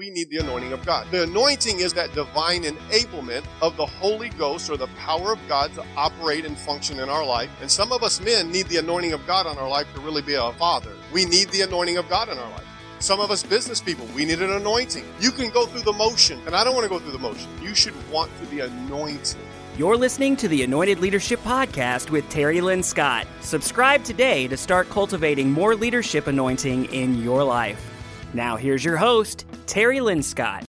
we need the anointing of God. The anointing is that divine enablement of the Holy Ghost or the power of God to operate and function in our life. And some of us men need the anointing of God on our life to really be a father. We need the anointing of God in our life. Some of us business people, we need an anointing. You can go through the motion, and I don't want to go through the motion. You should want to be anointed. You're listening to the Anointed Leadership Podcast with Terry Lynn Scott. Subscribe today to start cultivating more leadership anointing in your life. Now, here's your host, Terry Lynn Scott.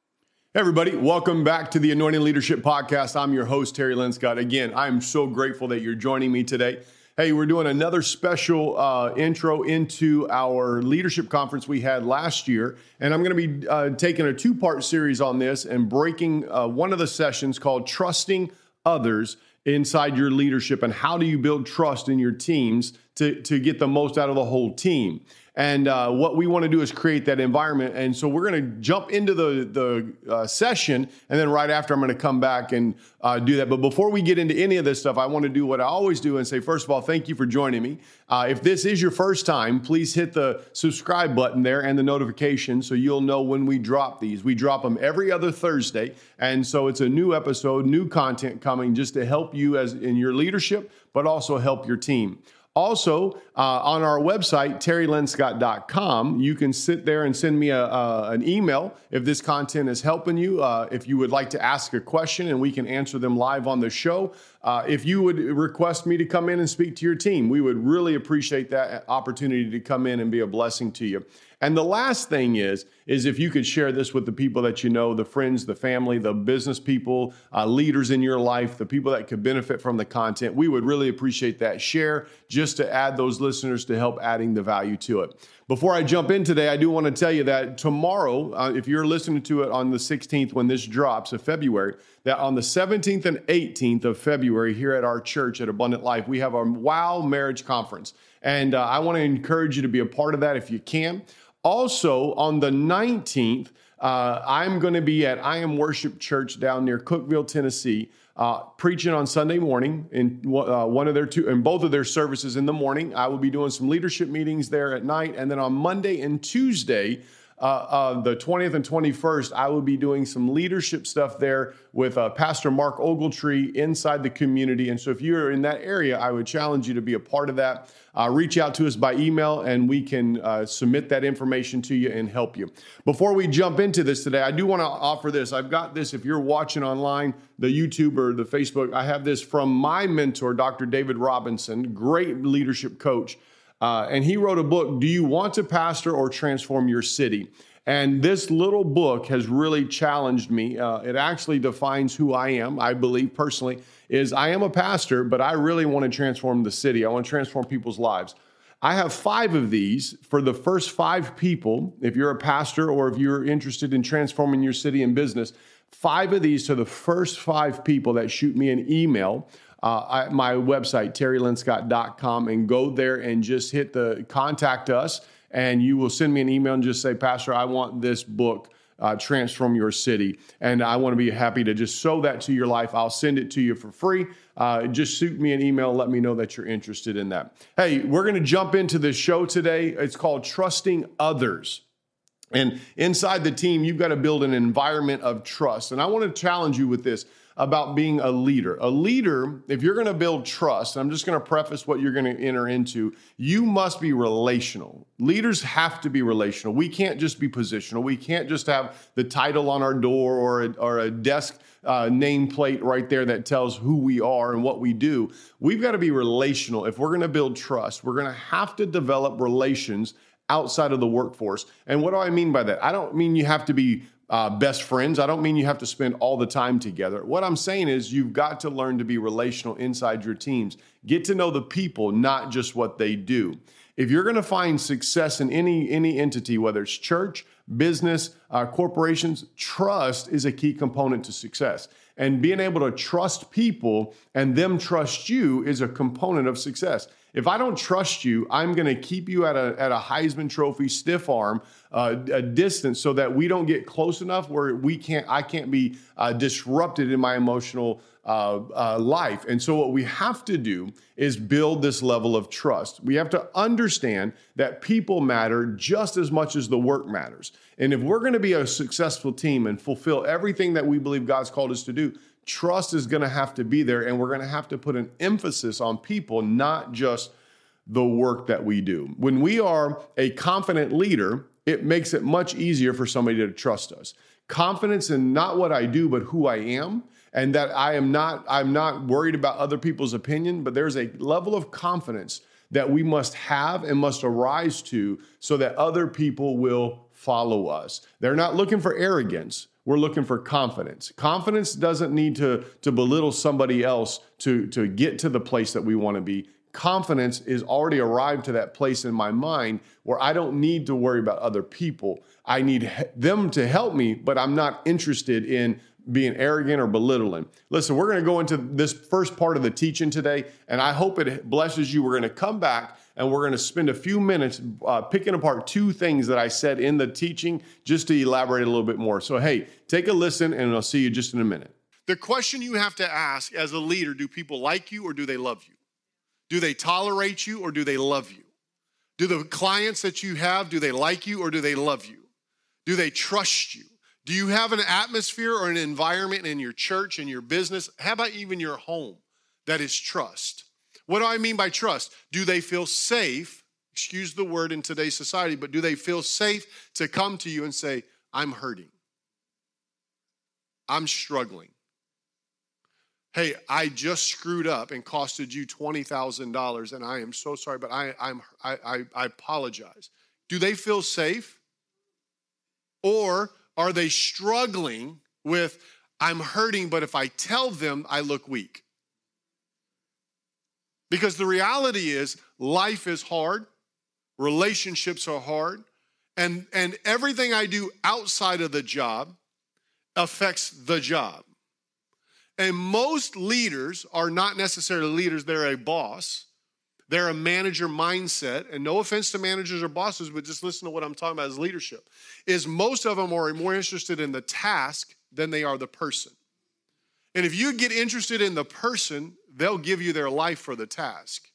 Hey everybody, welcome back to the Anointing Leadership Podcast. I'm your host, Terry Lynn Scott. Again, I'm so grateful that you're joining me today. Hey, we're doing another special uh, intro into our leadership conference we had last year. And I'm going to be uh, taking a two part series on this and breaking uh, one of the sessions called Trusting Others inside your leadership and how do you build trust in your teams to, to get the most out of the whole team. And uh, what we want to do is create that environment. And so we're going to jump into the, the uh, session. And then right after, I'm going to come back and uh, do that. But before we get into any of this stuff, I want to do what I always do and say, first of all, thank you for joining me. Uh, if this is your first time, please hit the subscribe button there and the notification so you'll know when we drop these. We drop them every other Thursday. And so it's a new episode, new content coming just to help you as in your leadership, but also help your team. Also, uh, on our website, terrylynscott.com, you can sit there and send me a, an email if this content is helping you. Uh, if you would like to ask a question and we can answer them live on the show. Uh, if you would request me to come in and speak to your team, we would really appreciate that opportunity to come in and be a blessing to you. And the last thing is, is if you could share this with the people that you know, the friends, the family, the business people, uh, leaders in your life, the people that could benefit from the content, we would really appreciate that. Share just to add those listeners to help adding the value to it. Before I jump in today, I do want to tell you that tomorrow, uh, if you're listening to it on the 16th when this drops of February, that on the 17th and 18th of February here at our church at Abundant Life, we have our Wow Marriage Conference. And uh, I want to encourage you to be a part of that if you can. Also, on the 19th, uh, I'm going to be at I Am Worship Church down near Cookeville, Tennessee, uh, preaching on Sunday morning in uh, one of their two, in both of their services in the morning. I will be doing some leadership meetings there at night, and then on Monday and Tuesday, uh, uh, the 20th and 21st, I will be doing some leadership stuff there with uh, Pastor Mark Ogletree inside the community. And so, if you're in that area, I would challenge you to be a part of that. Uh, reach out to us by email and we can uh, submit that information to you and help you. Before we jump into this today, I do want to offer this. I've got this, if you're watching online, the YouTube or the Facebook, I have this from my mentor, Dr. David Robinson, great leadership coach. Uh, and he wrote a book, Do You Want to Pastor or Transform Your City? And this little book has really challenged me. Uh, it actually defines who I am, I believe personally, is I am a pastor, but I really want to transform the city. I want to transform people's lives. I have five of these for the first five people. If you're a pastor or if you're interested in transforming your city and business, five of these to the first five people that shoot me an email uh, at my website, terrylynscott.com, and go there and just hit the contact us. And you will send me an email and just say, Pastor, I want this book. Uh, transform your city. And I want to be happy to just sow that to your life. I'll send it to you for free. Uh, just shoot me an email. Let me know that you're interested in that. Hey, we're going to jump into the show today. It's called Trusting Others. And inside the team, you've got to build an environment of trust. And I want to challenge you with this about being a leader. A leader, if you're going to build trust, I'm just going to preface what you're going to enter into, you must be relational. Leaders have to be relational. We can't just be positional. We can't just have the title on our door or a, or a desk uh, nameplate right there that tells who we are and what we do. We've got to be relational. If we're going to build trust, we're going to have to develop relations outside of the workforce. And what do I mean by that? I don't mean you have to be uh, best friends. I don't mean you have to spend all the time together. What I'm saying is you've got to learn to be relational inside your teams. Get to know the people, not just what they do. If you're going to find success in any any entity, whether it's church, business, uh, corporations, trust is a key component to success. And being able to trust people and them trust you is a component of success. If I don't trust you, I'm going to keep you at a, at a Heisman Trophy stiff arm uh, a distance so that we don't get close enough where we can't, I can't be uh, disrupted in my emotional uh, uh, life. And so, what we have to do is build this level of trust. We have to understand that people matter just as much as the work matters. And if we're going to be a successful team and fulfill everything that we believe God's called us to do, trust is going to have to be there. And we're going to have to put an emphasis on people, not just the work that we do. When we are a confident leader, it makes it much easier for somebody to trust us. Confidence in not what I do, but who I am and that I am not I'm not worried about other people's opinion, but there's a level of confidence that we must have and must arise to so that other people will follow us. They're not looking for arrogance. We're looking for confidence. Confidence doesn't need to, to belittle somebody else to, to get to the place that we want to be. Confidence is already arrived to that place in my mind where I don't need to worry about other people. I need them to help me, but I'm not interested in being arrogant or belittling. Listen, we're going to go into this first part of the teaching today, and I hope it blesses you. We're going to come back and we're going to spend a few minutes uh, picking apart two things that I said in the teaching just to elaborate a little bit more. So, hey, take a listen, and I'll see you just in a minute. The question you have to ask as a leader do people like you or do they love you? Do they tolerate you or do they love you? Do the clients that you have, do they like you or do they love you? Do they trust you? Do you have an atmosphere or an environment in your church, in your business? How about even your home that is trust? What do I mean by trust? Do they feel safe? Excuse the word in today's society, but do they feel safe to come to you and say, I'm hurting? I'm struggling. Hey, I just screwed up and costed you $20,000 and I am so sorry, but I, I'm, I, I, I apologize. Do they feel safe? Or are they struggling with, I'm hurting, but if I tell them, I look weak? Because the reality is, life is hard, relationships are hard, and, and everything I do outside of the job affects the job. And most leaders are not necessarily leaders, they're a boss. They're a manager mindset, and no offense to managers or bosses, but just listen to what I'm talking about as leadership. Is most of them are more interested in the task than they are the person. And if you get interested in the person, they'll give you their life for the task.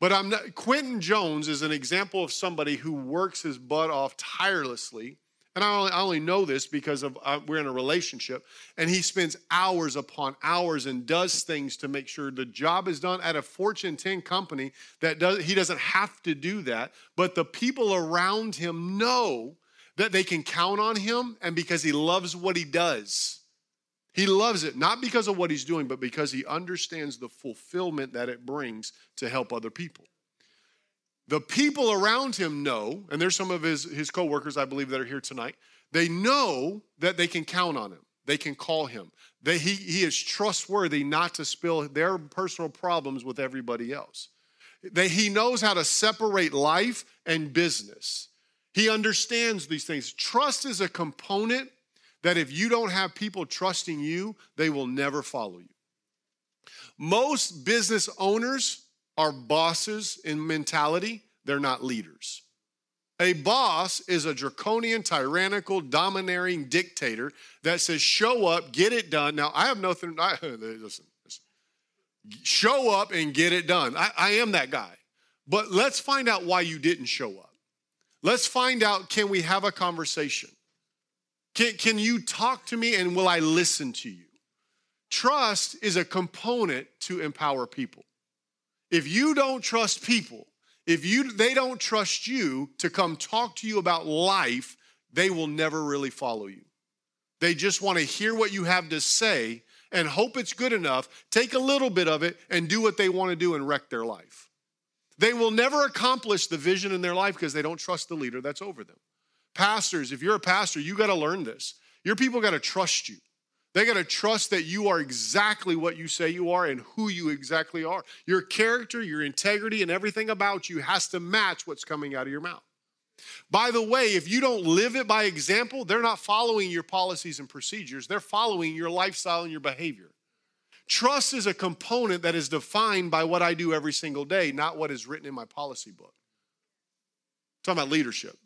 But I'm not, Quentin Jones is an example of somebody who works his butt off tirelessly and I only, I only know this because of uh, we're in a relationship, and he spends hours upon hours and does things to make sure the job is done at a Fortune 10 company that does he doesn't have to do that, but the people around him know that they can count on him and because he loves what he does. He loves it not because of what he's doing, but because he understands the fulfillment that it brings to help other people. The people around him know, and there's some of his, his coworkers, I believe, that are here tonight. They know that they can count on him. They can call him. They, he, he is trustworthy not to spill their personal problems with everybody else. They, he knows how to separate life and business. He understands these things. Trust is a component that if you don't have people trusting you, they will never follow you. Most business owners are bosses in mentality, they're not leaders. A boss is a draconian, tyrannical, domineering dictator that says, show up, get it done. Now, I have nothing, I, listen, listen, show up and get it done. I, I am that guy. But let's find out why you didn't show up. Let's find out can we have a conversation? Can, can you talk to me and will I listen to you? Trust is a component to empower people. If you don't trust people, if you they don't trust you to come talk to you about life, they will never really follow you. They just want to hear what you have to say and hope it's good enough, take a little bit of it and do what they want to do and wreck their life. They will never accomplish the vision in their life because they don't trust the leader that's over them. Pastors, if you're a pastor, you got to learn this. Your people got to trust you. They got to trust that you are exactly what you say you are and who you exactly are. Your character, your integrity, and everything about you has to match what's coming out of your mouth. By the way, if you don't live it by example, they're not following your policies and procedures, they're following your lifestyle and your behavior. Trust is a component that is defined by what I do every single day, not what is written in my policy book. I'm talking about leadership.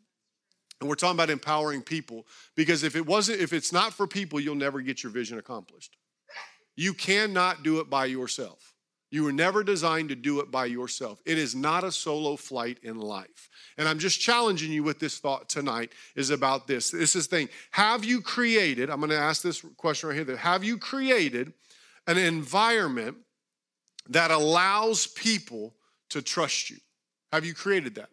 And we're talking about empowering people because if it wasn't, if it's not for people, you'll never get your vision accomplished. You cannot do it by yourself. You were never designed to do it by yourself. It is not a solo flight in life. And I'm just challenging you with this thought tonight is about this. This is thing. Have you created, I'm going to ask this question right here, that have you created an environment that allows people to trust you? Have you created that?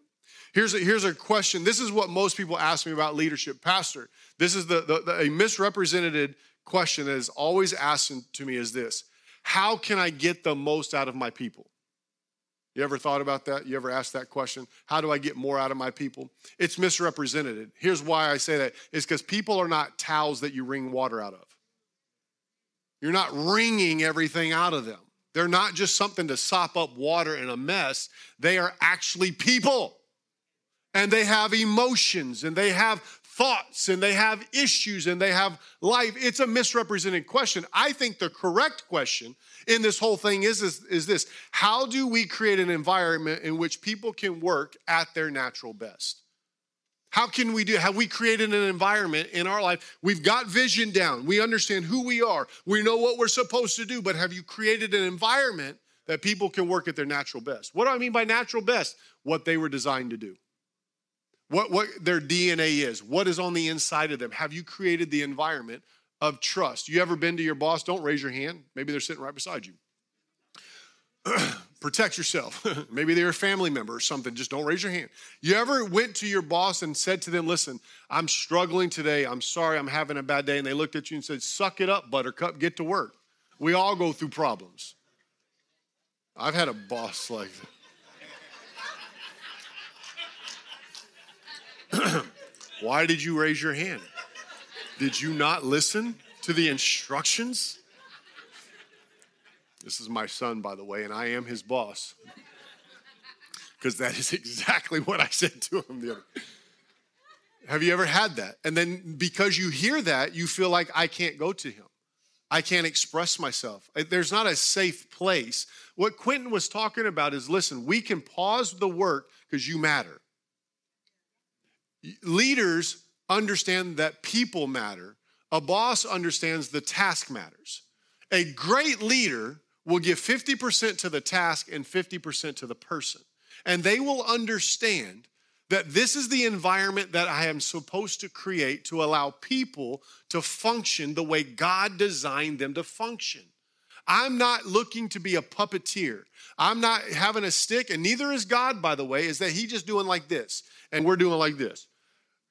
Here's a, here's a question. This is what most people ask me about leadership. Pastor, this is the, the, the a misrepresented question that is always asked to me is this How can I get the most out of my people? You ever thought about that? You ever asked that question? How do I get more out of my people? It's misrepresented. Here's why I say that is because people are not towels that you wring water out of. You're not wringing everything out of them. They're not just something to sop up water in a mess. They are actually people and they have emotions and they have thoughts and they have issues and they have life. It's a misrepresented question. I think the correct question in this whole thing is, is, is this How do we create an environment in which people can work at their natural best? How can we do? Have we created an environment in our life? We've got vision down. We understand who we are. We know what we're supposed to do, but have you created an environment that people can work at their natural best? What do I mean by natural best? What they were designed to do what, what their DNA is, what is on the inside of them. Have you created the environment of trust? You ever been to your boss? Don't raise your hand. Maybe they're sitting right beside you. Protect yourself. Maybe they're a family member or something. Just don't raise your hand. You ever went to your boss and said to them, Listen, I'm struggling today. I'm sorry, I'm having a bad day. And they looked at you and said, Suck it up, buttercup, get to work. We all go through problems. I've had a boss like that. Why did you raise your hand? Did you not listen to the instructions? This is my son, by the way, and I am his boss. Because that is exactly what I said to him the other Have you ever had that? And then because you hear that, you feel like I can't go to him. I can't express myself. Uh, there's not a safe place. What Quentin was talking about is listen, we can pause the work because you matter. Leaders understand that people matter. A boss understands the task matters. A great leader will give 50% to the task and 50% to the person. And they will understand that this is the environment that I am supposed to create to allow people to function the way God designed them to function. I'm not looking to be a puppeteer. I'm not having a stick, and neither is God, by the way, is that He just doing like this, and we're doing like this.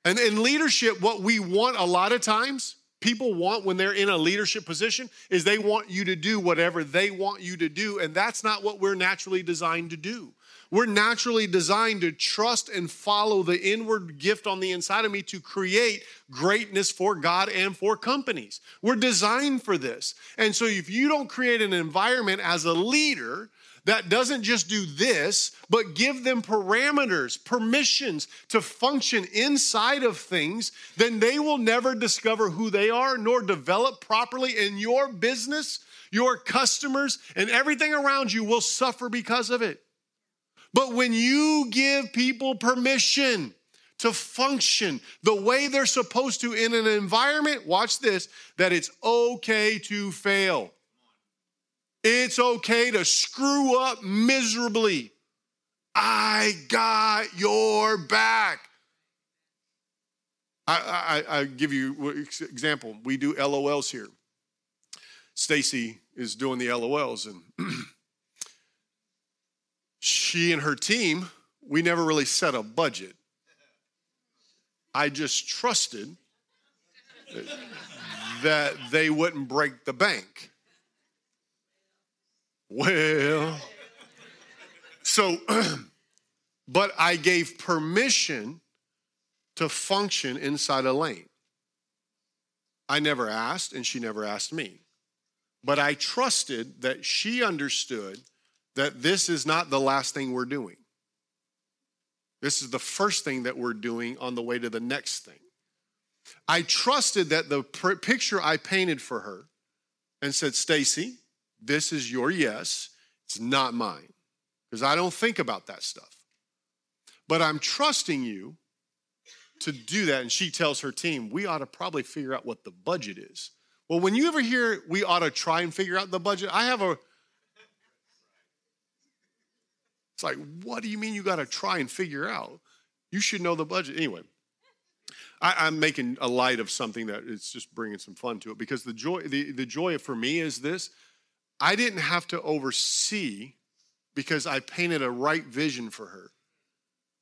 And in leadership, what we want a lot of times, people want when they're in a leadership position, is they want you to do whatever they want you to do. And that's not what we're naturally designed to do. We're naturally designed to trust and follow the inward gift on the inside of me to create greatness for God and for companies. We're designed for this. And so if you don't create an environment as a leader that doesn't just do this, but give them parameters, permissions to function inside of things, then they will never discover who they are nor develop properly in your business. Your customers and everything around you will suffer because of it. But when you give people permission to function the way they're supposed to in an environment, watch this, that it's okay to fail. It's okay to screw up miserably. I got your back. I, I, I give you example. We do LOLs here. Stacy is doing the LOLs, and she and her team, we never really set a budget. I just trusted that they wouldn't break the bank. Well, so, but I gave permission to function inside a lane. I never asked, and she never asked me. But I trusted that she understood that this is not the last thing we're doing. This is the first thing that we're doing on the way to the next thing. I trusted that the picture I painted for her and said, Stacy, This is your yes, it's not mine, because I don't think about that stuff. But I'm trusting you to do that. And she tells her team, we ought to probably figure out what the budget is. Well, when you ever hear we ought to try and figure out the budget, I have a. It's like, what do you mean you got to try and figure out? You should know the budget. Anyway, I, am making a light of something that is just bringing some fun to it because the joy, the, the joy for me is this I didn't have to oversee because I painted a right vision for her.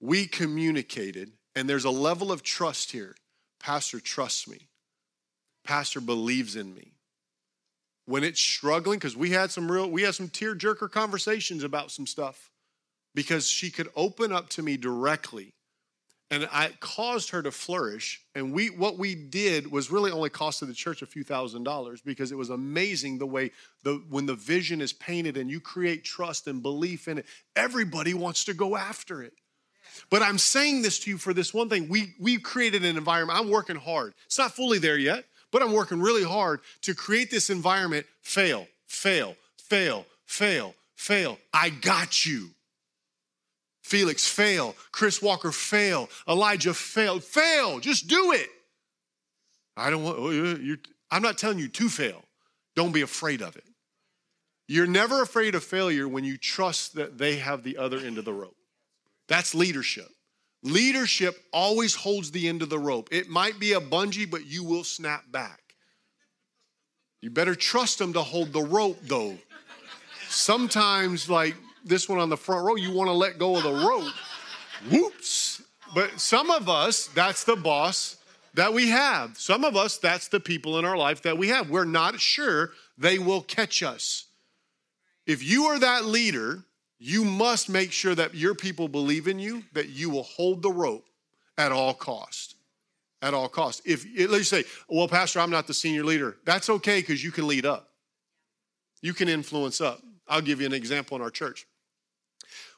We communicated, and there's a level of trust here. Pastor trusts me, Pastor believes in me. When it's struggling, because we had some real, we had some tear jerker conversations about some stuff because she could open up to me directly and I caused her to flourish. And we, what we did was really only costed the church a few thousand dollars because it was amazing the way the when the vision is painted and you create trust and belief in it, everybody wants to go after it. But I'm saying this to you for this one thing: we we created an environment. I'm working hard. It's not fully there yet, but I'm working really hard to create this environment. Fail, fail, fail, fail, fail. I got you. Felix, fail. Chris Walker, fail. Elijah, fail. Fail. Just do it. I don't want, oh, I'm not telling you to fail. Don't be afraid of it. You're never afraid of failure when you trust that they have the other end of the rope. That's leadership. Leadership always holds the end of the rope. It might be a bungee, but you will snap back. You better trust them to hold the rope, though. Sometimes, like, this one on the front row, you want to let go of the rope. Whoops. But some of us, that's the boss that we have. Some of us, that's the people in our life that we have. We're not sure they will catch us. If you are that leader, you must make sure that your people believe in you, that you will hold the rope at all cost. At all cost. If let's say, well, Pastor, I'm not the senior leader. That's okay because you can lead up. You can influence up. I'll give you an example in our church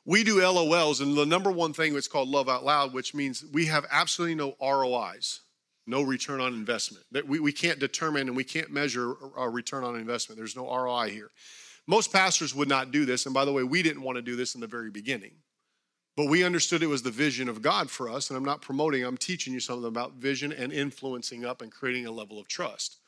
we do LOLs, and the number one thing is called Love Out Loud, which means we have absolutely no ROIs, no return on investment. That we, we can't determine and we can't measure a return on investment. There's no ROI here. Most pastors would not do this, and by the way, we didn't want to do this in the very beginning. But we understood it was the vision of God for us, and I'm not promoting, I'm teaching you something about vision and influencing up and creating a level of trust.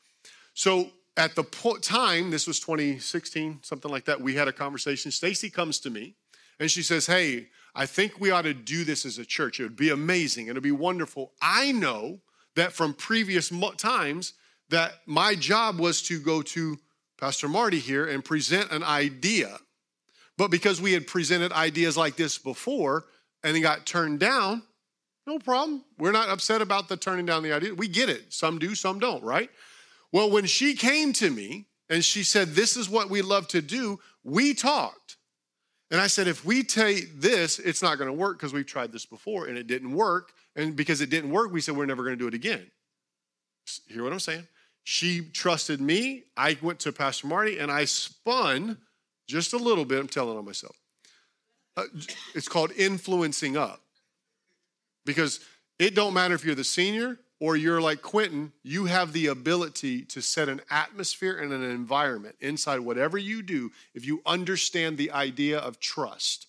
So at the time, this was 2016, something like that, we had a conversation. Stacy comes to me and she says, Hey, I think we ought to do this as a church. It would be amazing. It would be wonderful. I know that from previous times that my job was to go to Pastor Marty here and present an idea. But because we had presented ideas like this before and it got turned down, no problem. We're not upset about the turning down the idea. We get it. Some do, some don't, right? Well, when she came to me and she said, This is what we love to do, we talked. And I said, if we take this, it's not going to work because we've tried this before and it didn't work. And because it didn't work, we said, we're never going to do it again. Hear what I'm saying? She trusted me. I went to Pastor Marty and I spun just a little bit. I'm telling on myself. Uh, it's called influencing up because it don't matter if you're the senior or you're like Quentin, you have the ability to set an atmosphere and an environment inside whatever you do if you understand the idea of trust.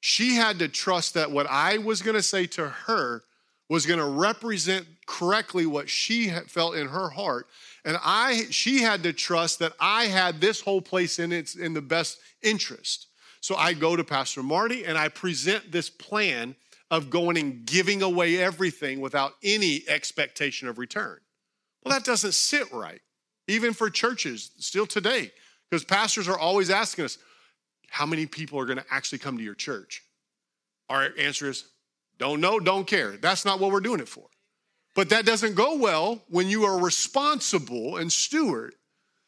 She had to trust that what I was going to say to her was going to represent correctly what she felt in her heart and I she had to trust that I had this whole place in its in the best interest. So I go to Pastor Marty and I present this plan of going and giving away everything without any expectation of return. Well, that doesn't sit right, even for churches still today, because pastors are always asking us, how many people are going to actually come to your church? Our answer is, don't know, don't care. That's not what we're doing it for. But that doesn't go well when you are responsible and steward.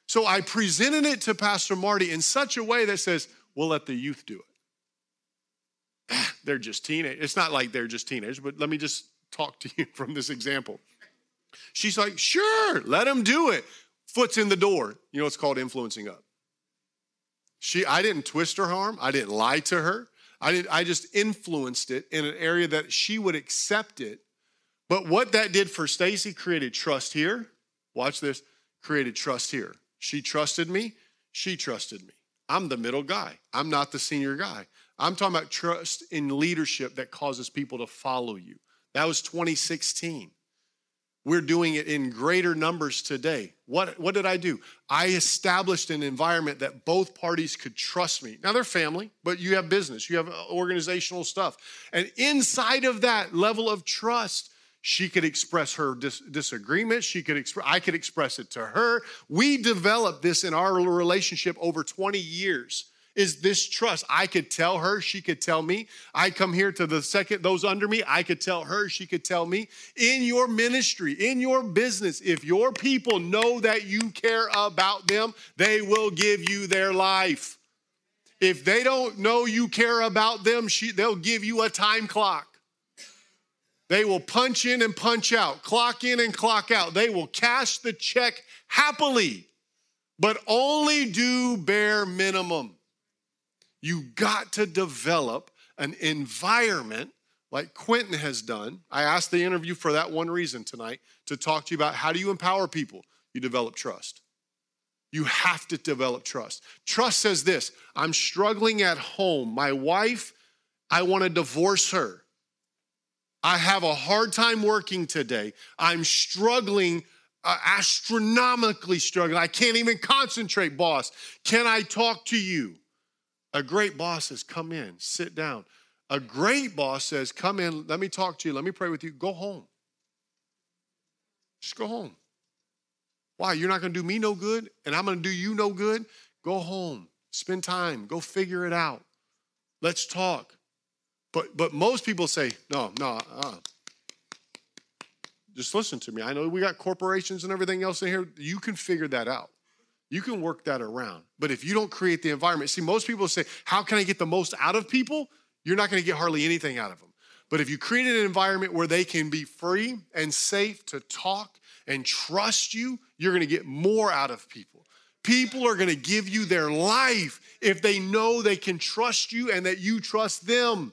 So I presented it to Pastor Marty in such a way that says, we'll let the youth do it. They're just teenage. It's not like they're just teenagers, but let me just talk to you from this example. She's like, sure, let them do it. Foot's in the door. You know, it's called influencing up. She, I didn't twist her arm. I didn't lie to her. I did. I just influenced it in an area that she would accept it. But what that did for Stacy created trust here. Watch this. Created trust here. She trusted me. She trusted me. I'm the middle guy. I'm not the senior guy. I'm talking about trust in leadership that causes people to follow you. That was 2016. We're doing it in greater numbers today. What, what did I do? I established an environment that both parties could trust me. Now they're family, but you have business, you have uh, organizational stuff. And inside of that level of trust, she could express her dis- disagreement. She could express, I could express it to her. We developed this in our relationship over 20 years is this trust. I could tell her, she could tell me. I come here to the second, those under me, I could tell her, she could tell me. In your ministry, in your business, if your people know that you care about them, they will give you their life. If they don't know you care about them, she, they'll give you a time clock. They will punch in and punch out, clock in and clock out. They will cash the check happily, but only do bare minimum. You got to develop an environment like Quentin has done. I asked the interview for that one reason tonight to talk to you about how do you empower people? You develop trust. You have to develop trust. Trust says this I'm struggling at home. My wife, I want to divorce her. I have a hard time working today. I'm struggling, uh, astronomically struggling. I can't even concentrate, boss. Can I talk to you? A great boss says, Come in, sit down. A great boss says, Come in, let me talk to you, let me pray with you, go home. Just go home. Why? You're not going to do me no good, and I'm going to do you no good? Go home, spend time, go figure it out. Let's talk. But, but most people say, No, no, uh, just listen to me. I know we got corporations and everything else in here. You can figure that out. You can work that around. But if you don't create the environment, see, most people say, How can I get the most out of people? You're not going to get hardly anything out of them. But if you create an environment where they can be free and safe to talk and trust you, you're going to get more out of people. People are going to give you their life if they know they can trust you and that you trust them.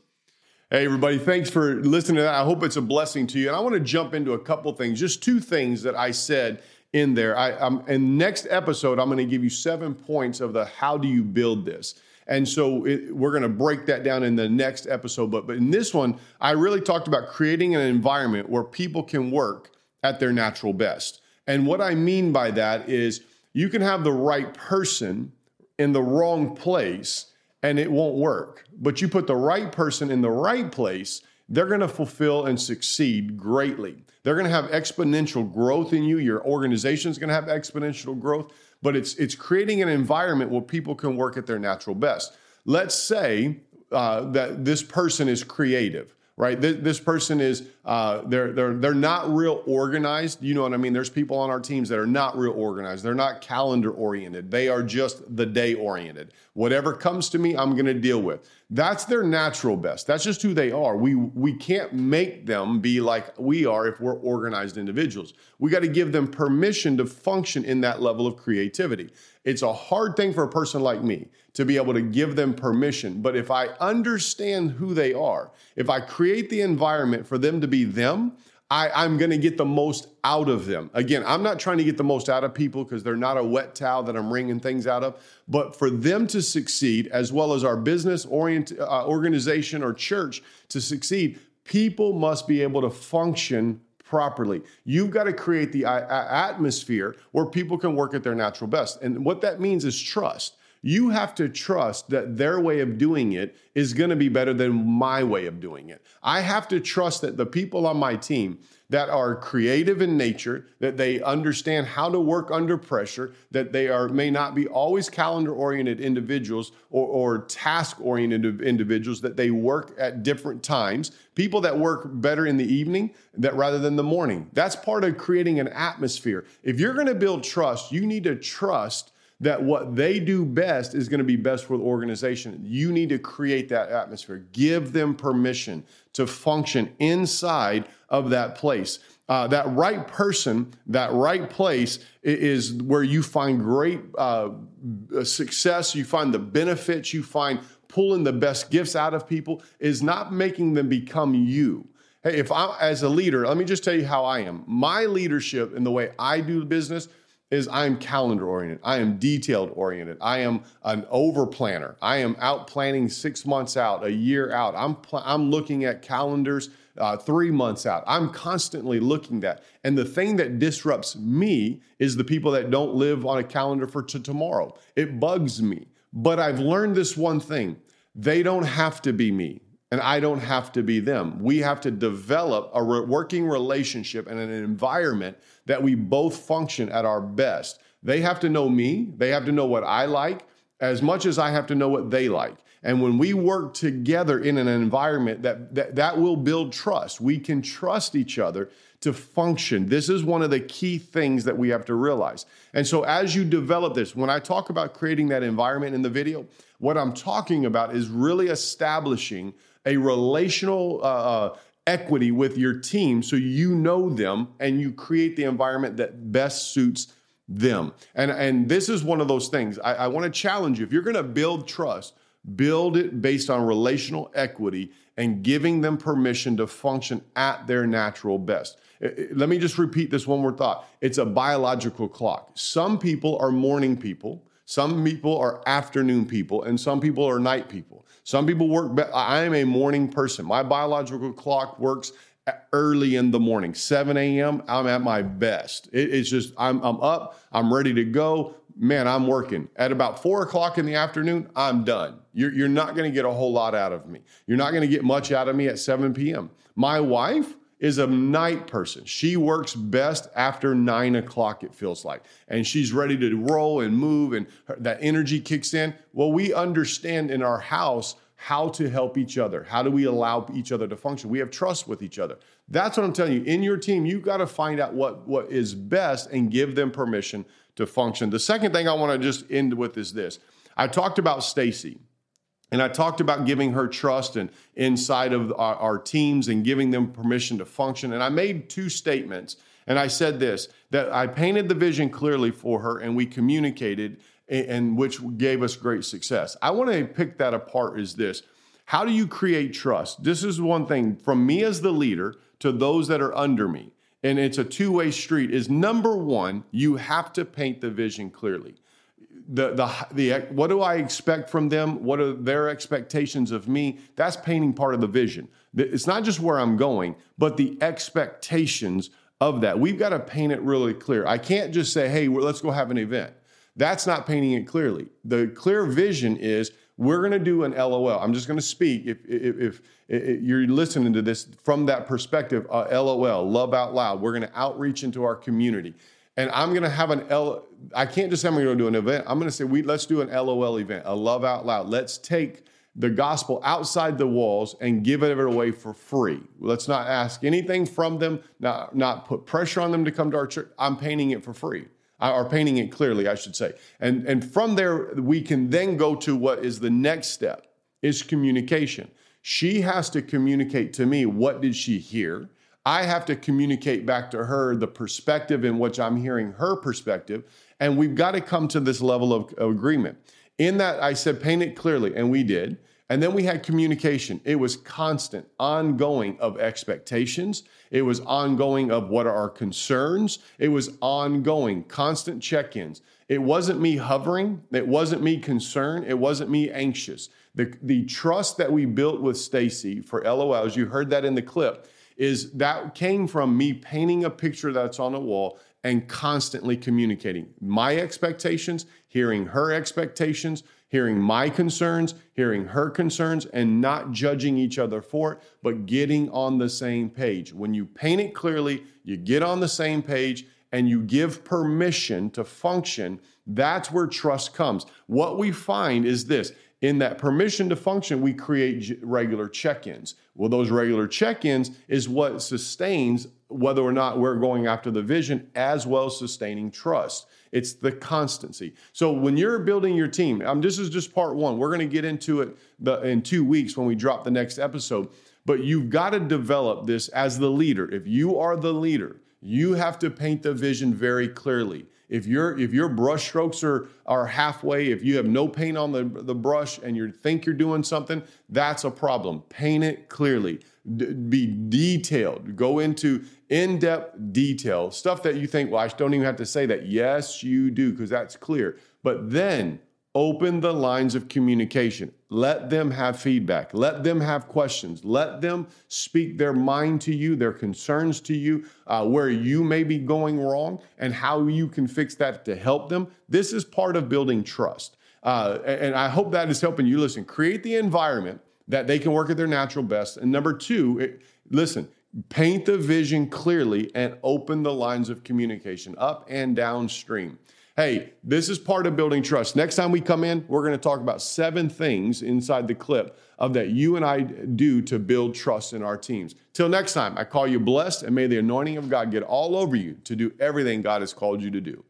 Hey, everybody, thanks for listening to that. I hope it's a blessing to you. And I want to jump into a couple things, just two things that I said in there. I, um, in next episode, I'm going to give you seven points of the how do you build this. And so it, we're going to break that down in the next episode. But, but in this one, I really talked about creating an environment where people can work at their natural best. And what I mean by that is you can have the right person in the wrong place and it won't work. But you put the right person in the right place, they're going to fulfill and succeed greatly. They're going to have exponential growth in you. Your organization is going to have exponential growth, but it's it's creating an environment where people can work at their natural best. Let's say uh, that this person is creative right? This, this person is uh, they're they're they're not real organized. You know what I mean? There's people on our teams that are not real organized. They're not calendar oriented. They are just the day oriented. Whatever comes to me, I'm going to deal with. That's their natural best. That's just who they are. We we can't make them be like we are if we're organized individuals. We got to give them permission to function in that level of creativity. It's a hard thing for a person like me to be able to give them permission. But if I understand who they are, if I create the environment for them to be them, I, am going to get the most out of them. Again, I'm not trying to get the most out of people because they're not a wet towel that I'm wringing things out of. But for them to succeed, as well as our business orient, uh, organization or church to succeed, people must be able to function properly. You've got to create the atmosphere where people can work at their natural best. And what that means is trust you have to trust that their way of doing it is going to be better than my way of doing it. I have to trust that the people on my team that are creative in nature, that they understand how to work under pressure, that they are may not be always calendar oriented individuals or, or task oriented individuals, that they work at different times. People that work better in the evening that rather than the morning. That's part of creating an atmosphere. If you're going to build trust, you need to trust that what they do best is going to be best for the organization. You need to create that atmosphere. Give them permission to function inside of that place. Uh, that right person, that right place is where you find great uh, success. You find the benefits. You find pulling the best gifts out of people is not making them become you. Hey, if I, as a leader, let me just tell you how I am. My leadership and the way I do business is I'm calendar oriented. I am detailed oriented. I am an over planner. I am out planning six months out, a year out. I'm pl- I'm looking at calendars uh, three months out. I'm constantly looking at. And the thing that disrupts me is the people that don't live on a calendar for t- tomorrow. It bugs me. But I've learned this one thing: they don't have to be me and I don't have to be them. We have to develop a re- working relationship and an environment that we both function at our best. They have to know me, they have to know what I like as much as I have to know what they like. And when we work together in an environment that, that that will build trust. We can trust each other to function. This is one of the key things that we have to realize. And so as you develop this, when I talk about creating that environment in the video, what I'm talking about is really establishing a relational uh, uh, equity with your team so you know them and you create the environment that best suits them. And, and this is one of those things. I, I want to challenge you. If you're going to build trust, build it based on relational equity and giving them permission to function at their natural best. Let me just repeat this one more thought. It's a biological clock. Some people are morning people, some people are afternoon people, and some people are night people. Some people work, be- I am a morning person. My biological clock works early in the morning, 7 a.m. I'm at my best. It, it's just, I'm, I'm up, I'm ready to go. Man, I'm working. At about four o'clock in the afternoon, I'm done. You're, you're not going to get a whole lot out of me. You're not going to get much out of me at 7 p.m. My wife, is a night person. She works best after nine o'clock, it feels like. And she's ready to roll and move, and her, that energy kicks in. Well, we understand in our house how to help each other. How do we allow each other to function? We have trust with each other. That's what I'm telling you. In your team, you've got to find out what, what is best and give them permission to function. The second thing I want to just end with is this I talked about Stacy. And I talked about giving her trust and inside of our, our, teams and giving them permission to function. And I made two statements. And I said this that I painted the vision clearly for her and we communicated, and which gave us great success. I want to pick that apart is this how do you create trust? This is one thing from me as the leader to those that are under me. And it's a two way street. Is number one, you have to paint the vision clearly the the the what do I expect from them? What are their expectations of me? That's painting part of the vision. It's not just where I'm going, but the expectations of that. We've got to paint it really clear. I can't just say, "Hey, let's go have an event." That's not painting it clearly. The clear vision is we're going to do an LOL. I'm just going to speak. If, if, if, if, you're listening to this from that perspective, uh, LOL, love out loud. We're going to outreach into our community and I'm going to have an L. I can't just say I'm going to do an event. I'm going to say we let's do an LOL event, a love out loud. Let's take the gospel outside the walls and give it away for free. Let's not ask anything from them, not, not put pressure on them to come to our church. I'm painting it for free, I, or painting it clearly, I should say. And, and from there, we can then go to what is the next step is communication. She has to communicate to me what did she hear? I have to communicate back to her the perspective in which I'm hearing her perspective. And we've got to come to this level of, of agreement. In that, I said, paint it clearly, and we did. And then we had communication. It was constant, ongoing of expectations. It was ongoing of what are our concerns. It was ongoing, constant check ins. It wasn't me hovering. It wasn't me concerned. It wasn't me anxious. The, the trust that we built with Stacy for LOLs, you heard that in the clip, is that came from me painting a picture that's on a wall and constantly communicating my expectations, hearing her expectations, hearing my concerns, hearing her concerns, and not judging each other for it, but getting on the same page. When you paint it clearly, you get on the same page, and you give permission to function, that's where trust comes. What we find is this in that permission to function, we create regular check ins. Well, those regular check ins is what sustains whether or not we're going after the vision as well as sustaining trust. It's the constancy. So when you're building your team, um, this is just part one. We're going to get into it the, in two weeks when we drop the next episode. But you've got to develop this as the leader. If you are the leader, You have to paint the vision very clearly. If your if your brush strokes are are halfway, if you have no paint on the, the brush and you think you're doing something, that's a problem. Paint it clearly. D- be detailed. Go into in-depth detail, stuff that you think, well, I don't even have to say that. Yes, you do, because that's clear. But then Open the lines of communication. Let them have feedback. Let them have questions. Let them speak their mind to you, their concerns to you, uh, where you may be going wrong, and how you can fix that to help them. This is part of building trust. Uh, and I hope that is helping you. Listen, create the environment that they can work at their natural best. And number two, it, listen, paint the vision clearly and open the lines of communication up and downstream. Hey, this is part of building trust. Next time we come in, we're going to talk about seven things inside the clip of that you and I do to build trust in our teams. Till next time, I call you blessed and may the anointing of God get all over you to do everything God has called you to do.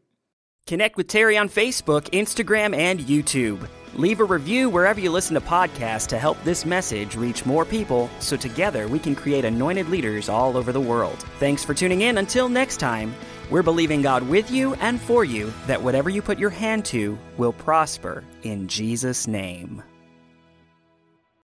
Connect with Terry on Facebook, Instagram, and YouTube. Leave a review wherever you listen to podcasts to help this message reach more people so together we can create anointed leaders all over the world. Thanks for tuning in. Until next time, we're believing God with you and for you that whatever you put your hand to will prosper in Jesus' name.